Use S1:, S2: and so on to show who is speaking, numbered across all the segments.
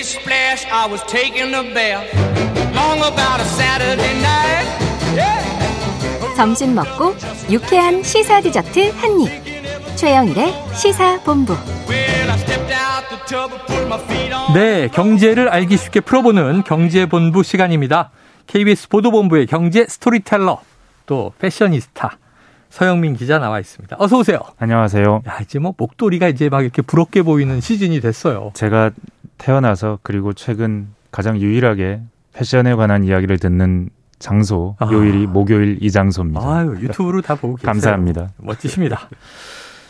S1: Splish splash, I was taking a bath. Long about a Saturday night. Yeah.
S2: 점심 먹고 유쾌한 시사 디저트 한 입. 최영일의 시사 본부.
S1: Well, I stepped out the tub and put my feet on.
S3: 네, 경제를 알기 쉽게 풀어보는 경제본부 시간입니다. KBS 보도본부의 경제 스토리텔러, 또 패셔니스타, 서영민 기자 나와 있습니다. 어서 오세요.
S4: 안녕하세요.
S3: 야, 이제 뭐 목도리가 이제 막 이렇게 부럽게 보이는 시즌이 됐어요.
S4: 제가 태어나서 그리고 최근 가장 유일하게 패션에 관한 이야기를 듣는 장소
S3: 아.
S4: 요일이 목요일 이 장소입니다.
S3: 아유, 유튜브로 다 보고 계세요.
S4: 감사합니다.
S3: 멋지십니다.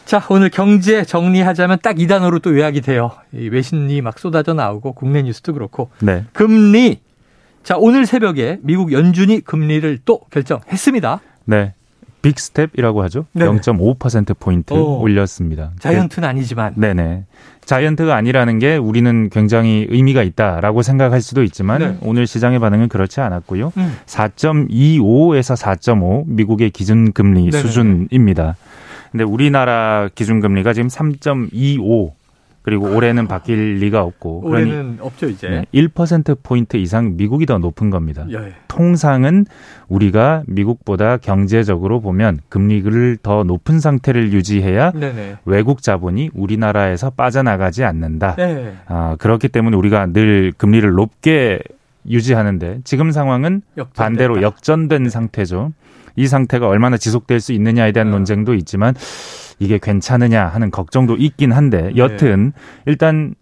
S3: 자, 오늘 경제 정리하자면 딱 이 단어로 또 요약이 돼요. 이 외신이 막 쏟아져 나오고 국내 뉴스도 그렇고
S4: 네.
S3: 금리. 자, 오늘 새벽에 미국 연준이 금리를 또 결정했습니다.
S4: 네. 빅스텝이라고 하죠.
S3: 네네.
S4: 0.5% 포인트
S3: 오.
S4: 올렸습니다.
S3: 자이언트는 아니지만
S4: 네, 네. 자이언트가 아니라는 게 우리는 굉장히 의미가 있다라고 생각할 수도 있지만
S3: 네.
S4: 오늘 시장의 반응은 그렇지 않았고요.
S3: 음.
S4: 4.25에서 4.5 미국의 기준 금리
S3: 네네네.
S4: 수준입니다. 근데 우리나라 기준 금리가 지금 3.25 그리고 올해는 바뀔 리가 없고
S3: 올해는 없죠 이제.
S4: 네, 1%포인트 이상 미국이 더 높은 겁니다.
S3: 예.
S4: 통상은 우리가 미국보다 경제적으로 보면 금리를 더 높은 상태를 유지해야
S3: 네네.
S4: 외국 자본이 우리나라에서 빠져나가지 않는다.
S3: 네.
S4: 아, 그렇기 때문에 우리가 늘 금리를 높게 유지하는데 지금 상황은
S3: 역전됐다.
S4: 반대로 역전된 상태죠. 이 상태가 얼마나 지속될 수 있느냐에 대한
S3: 어.
S4: 논쟁도 있지만 이게 괜찮으냐 하는 걱정도 있긴 한데 여튼 일단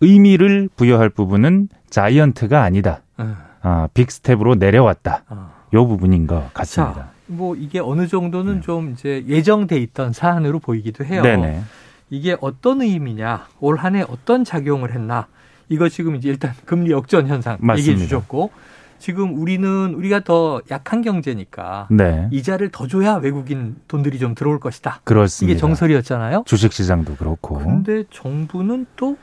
S4: 의미를 부여할 부분은 자이언트가 아니다.
S3: 어.
S4: 아, 빅스텝으로 내려왔다.
S3: 어.
S4: 요 부분인 것 같습니다.
S3: 자, 뭐 이게 어느 정도는 좀 이제 예정돼 있던 사안으로 보이기도 해요.
S4: 네네.
S3: 이게 어떤 의미냐, 올 한 해 어떤 작용을 했나, 이거 지금 이제 일단 금리 역전 현상 얘기해
S4: 맞습니다.
S3: 주셨고, 지금 우리는 우리가 더 약한 경제니까
S4: 네.
S3: 이자를 더 줘야 외국인 돈들이 좀 들어올 것이다.
S4: 그렇습니다.
S3: 이게 정설이었잖아요.
S4: 주식 시장도 그렇고.
S3: 근데 정부는 또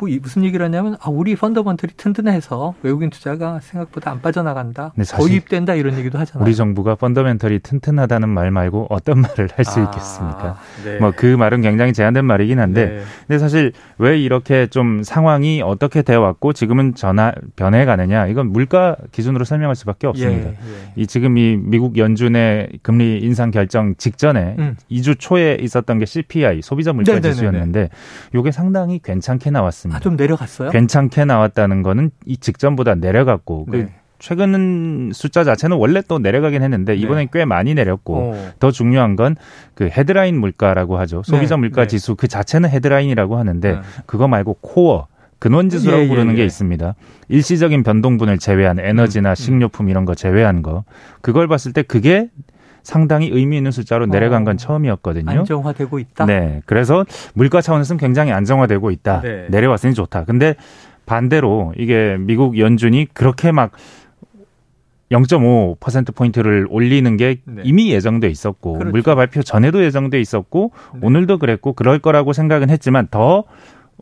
S3: 뭐 무슨 얘기를 하냐면 아 우리 펀더먼털이 튼튼해서 외국인 투자가 생각보다 안 빠져나간다.
S4: 네, 사실
S3: 고입된다 이런 얘기도 하잖아요.
S4: 우리 정부가 펀더멘털이 튼튼하다는 말 말고 어떤 말을 할수
S3: 아,
S4: 있겠습니까?
S3: 네.
S4: 뭐그 말은 굉장히 제한된 말이긴 한데
S3: 네.
S4: 근데 사실 왜 이렇게 좀 상황이 어떻게 되어 왔고 지금은 전화 변해 가느냐 이건 물가 기준으로 설명할 수밖에 없습니다.
S3: 예, 예.
S4: 이 지금 이 미국 연준의 금리 인상 결정 직전에
S3: 음.
S4: 2주 초에 있었던 게 CPI 소비자 물가
S3: 네네네네.
S4: 지수였는데 이게 상당히 괜찮게 나왔습니다.
S3: 아, 좀 내려갔어요?
S4: 괜찮게 나왔다는 거는 이 직전보다 내려갔고 그
S3: 네.
S4: 최근 숫자 자체는 원래 또 내려가긴 했는데 이번엔 꽤 많이 내렸고
S3: 어.
S4: 더 중요한 건 그 헤드라인 물가라고 하죠. 소비자
S3: 네,
S4: 물가
S3: 네.
S4: 지수 그 자체는 헤드라인이라고 하는데
S3: 네.
S4: 그거 말고 코어 근원 지수라고
S3: 예, 예,
S4: 부르는 게
S3: 예.
S4: 있습니다. 일시적인 변동분을 제외한 에너지나
S3: 음, 음.
S4: 식료품 이런 거 제외한 거 그걸 봤을 때 그게 상당히 의미 있는 숫자로 내려간 건
S3: 어.
S4: 처음이었거든요.
S3: 안정화되고 있다.
S4: 네. 그래서 물가 차원에서는 굉장히 안정화되고 있다.
S3: 네.
S4: 내려왔으니 좋다. 근데 반대로 이게 미국 연준이 그렇게 막 0.5%포인트를 올리는 게
S3: 네.
S4: 이미 예정돼 있었고
S3: 그렇죠.
S4: 물가 발표 전에도 예정돼 있었고
S3: 네.
S4: 오늘도 그랬고 그럴 거라고 생각은 했지만 더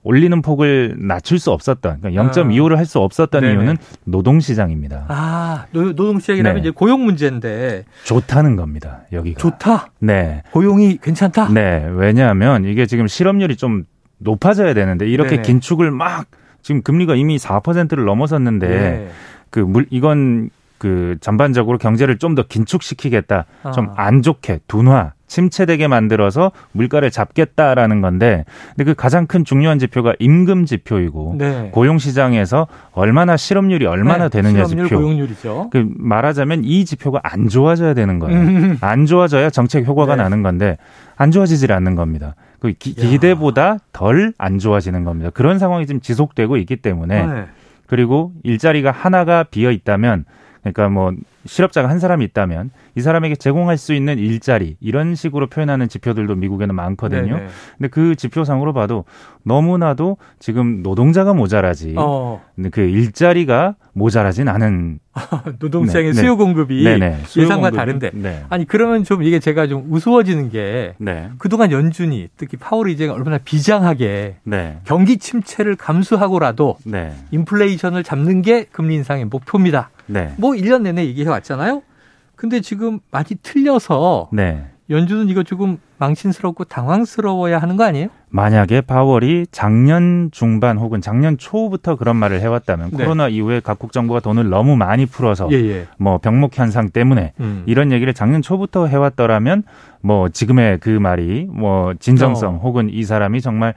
S4: 올리는 폭을 낮출 수 없었던 그러니까 0.25를 할 수 없었던
S3: 아. 네네.
S4: 이유는 노동시장입니다.
S3: 아, 노- 노동시장이라면
S4: 네.
S3: 이제 고용 문제인데
S4: 좋다는 겁니다. 여기가.
S3: 좋다.
S4: 네.
S3: 고용이 괜찮다.
S4: 네, 왜냐하면 이게 지금 실업률이 좀 높아져야 되는데 이렇게
S3: 네네.
S4: 긴축을 막 지금 금리가 이미 4%를 넘어섰는데
S3: 네.
S4: 그 물 이건 그 전반적으로 경제를 좀 더 긴축시키겠다.
S3: 아.
S4: 좀안 좋게 둔화, 침체되게 만들어서 물가를 잡겠다라는 건데 근데 그 가장 큰 중요한 지표가 임금 지표이고
S3: 네.
S4: 고용 시장에서 얼마나 실업률이 얼마나
S3: 네,
S4: 되느냐
S3: 실업률,
S4: 지표.
S3: 고용률이죠.
S4: 그 말하자면 이 지표가 안 좋아져야 되는 거예요.
S3: 음.
S4: 안 좋아져야 정책 효과가
S3: 네.
S4: 나는 건데 안 좋아지질 않는 겁니다. 그 기,
S3: 야.
S4: 기대보다 덜 안 좋아지는 겁니다. 그런 상황이 지금 지속되고 있기 때문에
S3: 네.
S4: 그리고 일자리가 하나가 비어 있다면 그러니까 뭐 실업자가 한 사람이 있다면 이 사람에게 제공할 수 있는 일자리 이런 식으로 표현하는 지표들도 미국에는 많거든요.
S3: 네네.
S4: 근데 그 지표상으로 봐도 너무나도 지금 노동자가 모자라지
S3: 어,
S4: 근데 그 일자리가 모자라진 않은
S3: 노동시장의
S4: 네, 네.
S3: 수요 공급이
S4: 네네. 수요
S3: 예상과
S4: 공급이-
S3: 다른데.
S4: 네.
S3: 아니 그러면 좀 이게 제가 좀 우스워지는 게
S4: 네.
S3: 그동안 연준이 특히 파월 의제가 얼마나 비장하게
S4: 네.
S3: 경기 침체를 감수하고라도
S4: 네.
S3: 인플레이션을 잡는 게 금리 인상의 목표입니다.
S4: 네.
S3: 뭐 1년 내내 얘기해 왔잖아요. 근데 지금 많이 틀려서
S4: 네.
S3: 연준은 이거 조금 망신스럽고 당황스러워야 하는 거 아니에요?
S4: 만약에 파월이 작년 중반 혹은 작년 초부터 그런 말을 해왔다면
S3: 네.
S4: 코로나 이후에 각국 정부가 돈을 너무 많이 풀어서
S3: 예, 예.
S4: 뭐 병목 현상 때문에
S3: 음.
S4: 이런 얘기를 작년 초부터 해왔더라면 뭐 지금의 그 말이 뭐 진정성
S3: 어.
S4: 혹은 이 사람이 정말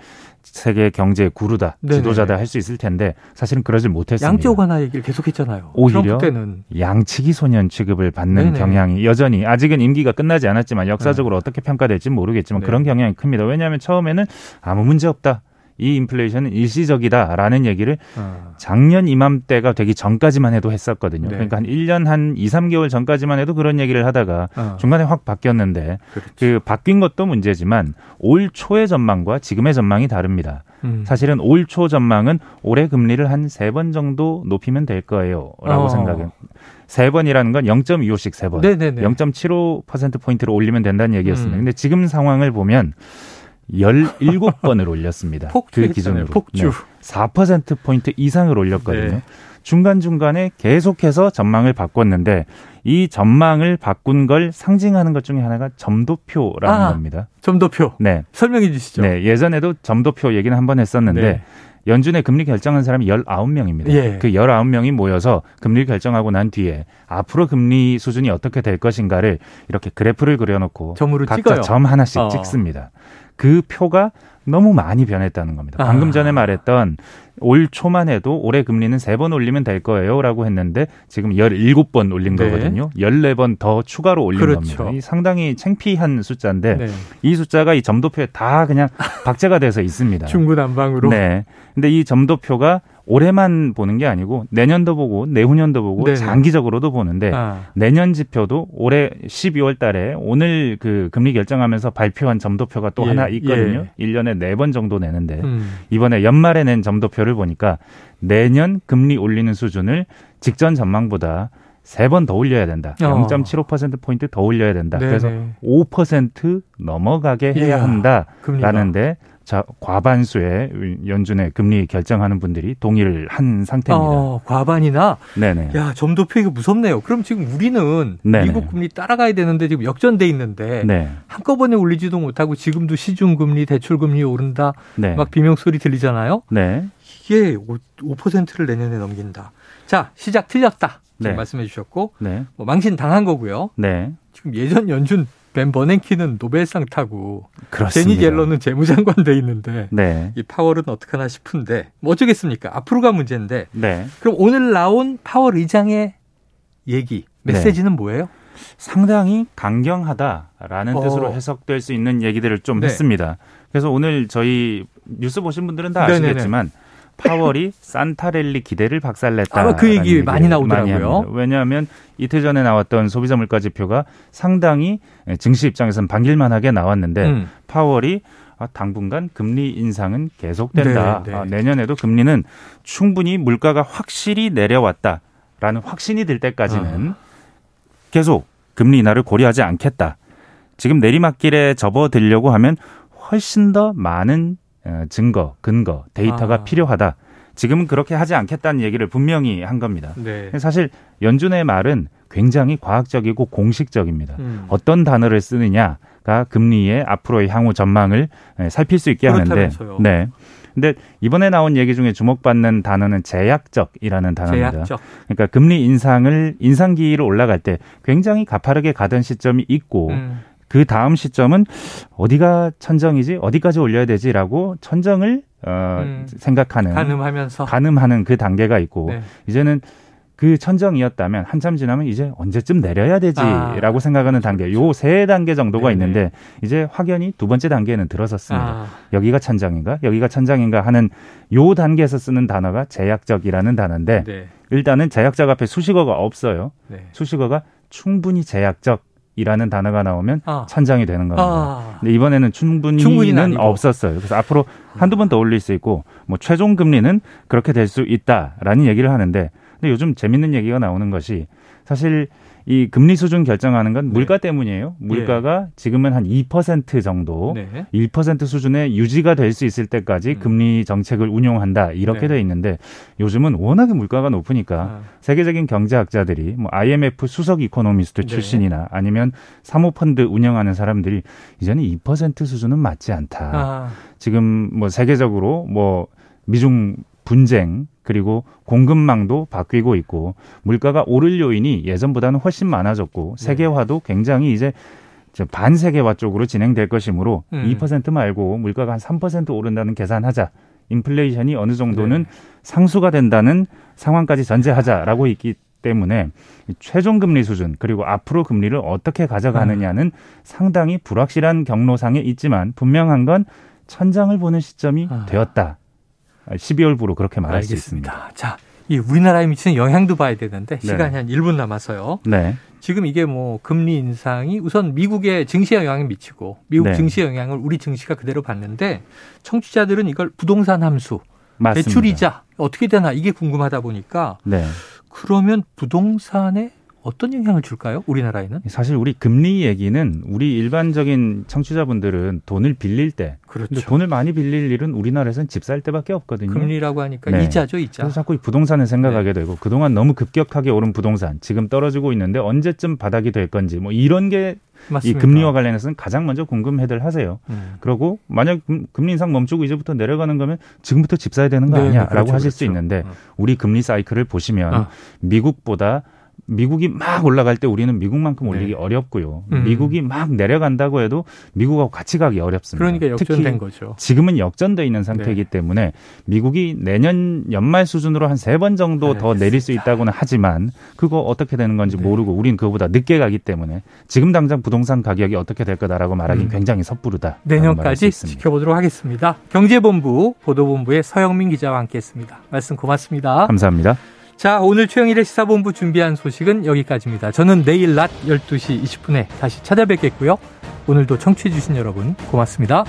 S4: 세계 경제 구루다
S3: 네네.
S4: 지도자다 할 수 있을 텐데 사실은 그러질 못했습니다.
S3: 양쪽 하나 얘기를 계속했잖아요.
S4: 오히려
S3: 때는
S4: 양치기 소년 취급을 받는
S3: 네네.
S4: 경향이 여전히 아직은 임기가 끝나지 않았지만 역사적으로 어떻게 평가될지 모르겠지만
S3: 네.
S4: 그런 경향이 큽니다. 왜냐하면 처음에는 아무 문제 없다. 이 인플레이션은 일시적이다라는 얘기를
S3: 어.
S4: 작년 이맘때가 되기 전까지만 해도 했었거든요.
S3: 네.
S4: 그러니까 한 1년 한 2, 3개월 전까지만 해도 그런 얘기를 하다가
S3: 어.
S4: 중간에 확 바뀌었는데
S3: 그렇죠.
S4: 그 바뀐 것도 문제지만 올 초의 전망과 지금의 전망이 다릅니다.
S3: 음.
S4: 사실은 올 초 전망은 올해 금리를 한 세 번 정도 높이면 될 거예요라고
S3: 어.
S4: 생각해요. 세 번이라는 건 0.25씩 세 번.
S3: 네네네.
S4: 0.75% 포인트를 올리면 된다는 얘기였습니다.
S3: 음.
S4: 근데 지금 상황을 보면 17번을 올렸습니다. 그
S3: 폭주했잖아요,
S4: 기준으로.
S3: 폭주.
S4: 4% 포인트 이상을 올렸거든요.
S3: 네.
S4: 중간중간에 계속해서 전망을 바꿨는데 이 전망을 바꾼 걸 상징하는 것 중에 하나가 점도표라는
S3: 아.
S4: 겁니다.
S3: 점도표
S4: 네.
S3: 설명해 주시죠.
S4: 네, 예전에도 점도표 얘기는 한 번 했었는데
S3: 네.
S4: 연준의 금리 결정한 사람이 19명입니다.
S3: 예.
S4: 그 19명이 모여서 금리를 결정하고 난 뒤에 앞으로 금리 수준이 어떻게 될 것인가를 이렇게 그래프를 그려놓고
S3: 점으로
S4: 각자
S3: 찍어요.
S4: 점 하나씩
S3: 어.
S4: 찍습니다. 그 표가 너무 많이 변했다는 겁니다. 방금
S3: 아.
S4: 전에 말했던 올 초만 해도 올해 금리는 세 번 올리면 될 거예요 라고 했는데 지금 17번 올린
S3: 네.
S4: 거거든요. 14번 더 추가로 올린
S3: 그렇죠.
S4: 겁니다. 이 상당히 창피한 숫자인데
S3: 네.
S4: 이 숫자가 이 점도표에 다 그냥 박제가 돼서 있습니다.
S3: 중구난방으로
S4: 네. 근데 이 점도표가 올해만 보는 게 아니고 내년도 보고 내후년도 보고
S3: 네네.
S4: 장기적으로도 보는데
S3: 아,
S4: 내년 지표도 올해 12월 달에 오늘 그 금리 결정하면서 발표한 점도표가 또
S3: 예,
S4: 하나 있거든요. 일 1년에 네번 정도 내는데
S3: 음.
S4: 이번에 연말에 낸 점도표를 보니까 내년 금리 올리는 수준을 직전 전망보다 세 번 더 올려야 된다.
S3: 어.
S4: 0.75% 포인트 더 올려야 된다.
S3: 네네.
S4: 그래서 5% 넘어가게 해야
S3: 이야,
S4: 한다.
S3: 금리가.
S4: 라는데 자 과반수의 연준의 금리 결정하는 분들이 동의를 한 상태입니다.
S3: 어, 과반이나
S4: 네네.
S3: 야 점도표 이거 무섭네요. 그럼 지금 우리는
S4: 네네.
S3: 미국 금리 따라가야 되는데 지금 역전돼 있는데
S4: 네.
S3: 한꺼번에 올리지도 못하고 지금도 시중 금리, 대출 금리 오른다
S4: 네.
S3: 막 비명 소리 들리잖아요.
S4: 네.
S3: 이게 5, 5%를 내년에 넘긴다. 자 시작 틀렸다. 지금
S4: 네.
S3: 말씀해 주셨고
S4: 네.
S3: 뭐 망신 당한 거고요.
S4: 네.
S3: 지금 예전 연준 벤 버냉키는 노벨상 타고
S4: 그렇습니다.
S3: 제니 옐런은 재무장관 돼 있는데
S4: 네.
S3: 이 파월은 어떡하나 싶은데 뭐 어쩌겠습니까? 앞으로가 문제인데
S4: 네.
S3: 그럼 오늘 나온 파월 의장의 얘기
S4: 네.
S3: 메시지는 뭐예요?
S4: 상당히 강경하다라는
S3: 어.
S4: 뜻으로 해석될 수 있는 얘기들을 좀
S3: 네.
S4: 했습니다. 그래서 오늘 저희 뉴스 보신 분들은 다
S3: 네네네.
S4: 아시겠지만 파월이 산타랠리 기대를 박살냈다.
S3: 아마 그 얘기 많이 나오더라고요.
S4: 왜냐하면 이틀 전에 나왔던 소비자 물가 지표가 상당히 증시 입장에서는 반길만하게 나왔는데
S3: 음.
S4: 파월이 아, 당분간 금리 인상은 계속된다.
S3: 네, 네.
S4: 아, 내년에도 금리는 충분히 물가가 확실히 내려왔다라는 확신이 들 때까지는
S3: 아.
S4: 계속 금리 인하를 고려하지 않겠다. 지금 내리막길에 접어들려고 하면 훨씬 더 많은 어, 증거, 근거, 데이터가
S3: 아.
S4: 필요하다. 지금은 그렇게 하지 않겠다는 얘기를 분명히 한 겁니다.
S3: 네.
S4: 사실 연준의 말은 굉장히 과학적이고 공식적입니다.
S3: 음.
S4: 어떤 단어를 쓰느냐가 금리의 앞으로의 향후 전망을 예, 살필 수 있게 하는데,
S3: 그렇다면서요.
S4: 네. 근데 이번에 나온 얘기 중에 주목받는 단어는 제약적이라는 단어입니다.
S3: 제약적.
S4: 그러니까 금리 인상을 인상기로 올라갈 때 굉장히 가파르게 가던 시점이 있고
S3: 음.
S4: 그 다음 시점은 어디가 천정이지 어디까지 올려야 되지라고 천정을 어,
S3: 음.
S4: 생각하는
S3: 가늠하면서
S4: 가늠하는 그 단계가 있고
S3: 네.
S4: 이제는 그 천정이었다면 한참 지나면 이제 언제쯤 내려야 되지라고
S3: 아,
S4: 생각하는 단계 요 세 단계 정도가
S3: 네네.
S4: 있는데 이제 확연히 두 번째 단계에는 들어섰습니다.
S3: 아,
S4: 여기가 천정인가 여기가 천정인가 하는 요 단계에서 쓰는 단어가 제약적이라는 단어인데
S3: 네.
S4: 일단은 제약적 앞에 수식어가 없어요.
S3: 네.
S4: 수식어가 충분히 제약적 이라는 단어가 나오면
S3: 아.
S4: 천정이 되는 겁니다.
S3: 아.
S4: 근데 이번에는 충분히는. 없었어요. 그래서 앞으로 한두 번 더 올릴 수 있고 뭐 최종 금리는 그렇게 될 수 있다라는 얘기를 하는데 근데 요즘 재밌는 얘기가 나오는 것이 사실 이 금리 수준 결정하는 건 물가 때문이에요. 물가가 지금은 한 2% 정도,
S3: 네.
S4: 1% 수준에 유지가 될 수 있을 때까지
S3: 음.
S4: 금리 정책을 운용한다 이렇게
S3: 네.
S4: 돼 있는데 요즘은 워낙에 물가가 높으니까
S3: 아,
S4: 세계적인 경제학자들이 뭐 IMF 수석 이코노미스트
S3: 네.
S4: 출신이나 아니면 사모펀드 운영하는 사람들이 이제는 2% 수준은 맞지 않다.
S3: 아,
S4: 지금 뭐 세계적으로 뭐 미중 분쟁 그리고 공급망도 바뀌고 있고 물가가 오를 요인이 예전보다는 훨씬 많아졌고
S3: 네.
S4: 세계화도 굉장히 이제 저 반세계화 쪽으로 진행될 것이므로
S3: 음.
S4: 2% 말고 물가가 한 3% 오른다는 계산하자. 인플레이션이 어느 정도는
S3: 네.
S4: 상수가 된다는 상황까지 전제하자라고 있기 때문에 이 최종 금리 수준 그리고 앞으로 금리를 어떻게 가져가느냐는 상당히 불확실한 경로상에 있지만 분명한 건 천장을 보는 시점이
S3: 아.
S4: 되었다. 12월부로 그렇게 말할 수 있습니다.
S3: 알겠습니다. 자, 이 우리나라에 미치는 영향도 봐야 되는데
S4: 네.
S3: 시간이 한 1분 남아서요.
S4: 네.
S3: 지금 이게 뭐 금리 인상이 우선 미국의 증시에 영향을 미치고 미국
S4: 네.
S3: 증시 영향을 우리 증시가 그대로 받는데 청취자들은 이걸 부동산 함수,
S4: 맞습니다.
S3: 대출이자 어떻게 되나 이게 궁금하다 보니까
S4: 네.
S3: 그러면 부동산에 어떤 영향을 줄까요? 우리나라에는?
S4: 사실 우리 금리 얘기는 우리 일반적인 청취자분들은 돈을 빌릴 때
S3: 그렇죠.
S4: 돈을 많이 빌릴 일은 우리나라에선 집살 때밖에 없거든요.
S3: 금리라고 하니까
S4: 네.
S3: 이자죠, 이자.
S4: 그래서 자꾸 이 부동산을 생각하게 되고 그동안 너무 급격하게 오른 부동산 지금 떨어지고 있는데 언제쯤 바닥이 될 건지 뭐 이런 게 이. 금리와 관련해서는 가장 먼저 궁금해들 하세요.
S3: 음.
S4: 그러고 만약 금- 금리 인상 멈추고 이제부터 내려가는 거면 지금부터 집 사야 되는 거
S3: 네,
S4: 아니야라고
S3: 그렇죠,
S4: 하실 수
S3: 그렇죠.
S4: 있는데
S3: 어.
S4: 우리 금리 사이클을 보시면
S3: 어.
S4: 미국보다 미국이 막 올라갈 때 우리는 미국만큼 올리기
S3: 네.
S4: 어렵고요.
S3: 음.
S4: 미국이 막 내려간다고 해도 미국하고 같이 가기 어렵습니다.
S3: 그러니까 역전된 거죠.
S4: 지금은 역전돼 있는 상태이기
S3: 네.
S4: 때문에 미국이 내년 연말 수준으로 한 세 번 정도 더 내릴 수 있다고는 하지만 그거 어떻게 되는 건지
S3: 네.
S4: 모르고 우린 그거보다 늦게 가기 때문에 지금 당장 부동산 가격이 어떻게 될 거다라고 말하기는
S3: 음.
S4: 굉장히 섣부르다.
S3: 내년까지 지켜보도록 하겠습니다. 경제본부 보도본부의 서영민 기자와 함께했습니다. 말씀 고맙습니다.
S4: 감사합니다.
S3: 자, 오늘 최영일의 시사본부 준비한 소식은 여기까지입니다. 저는 내일 낮 12시 20분에 다시 찾아뵙겠고요. 오늘도 청취해주신 여러분 고맙습니다.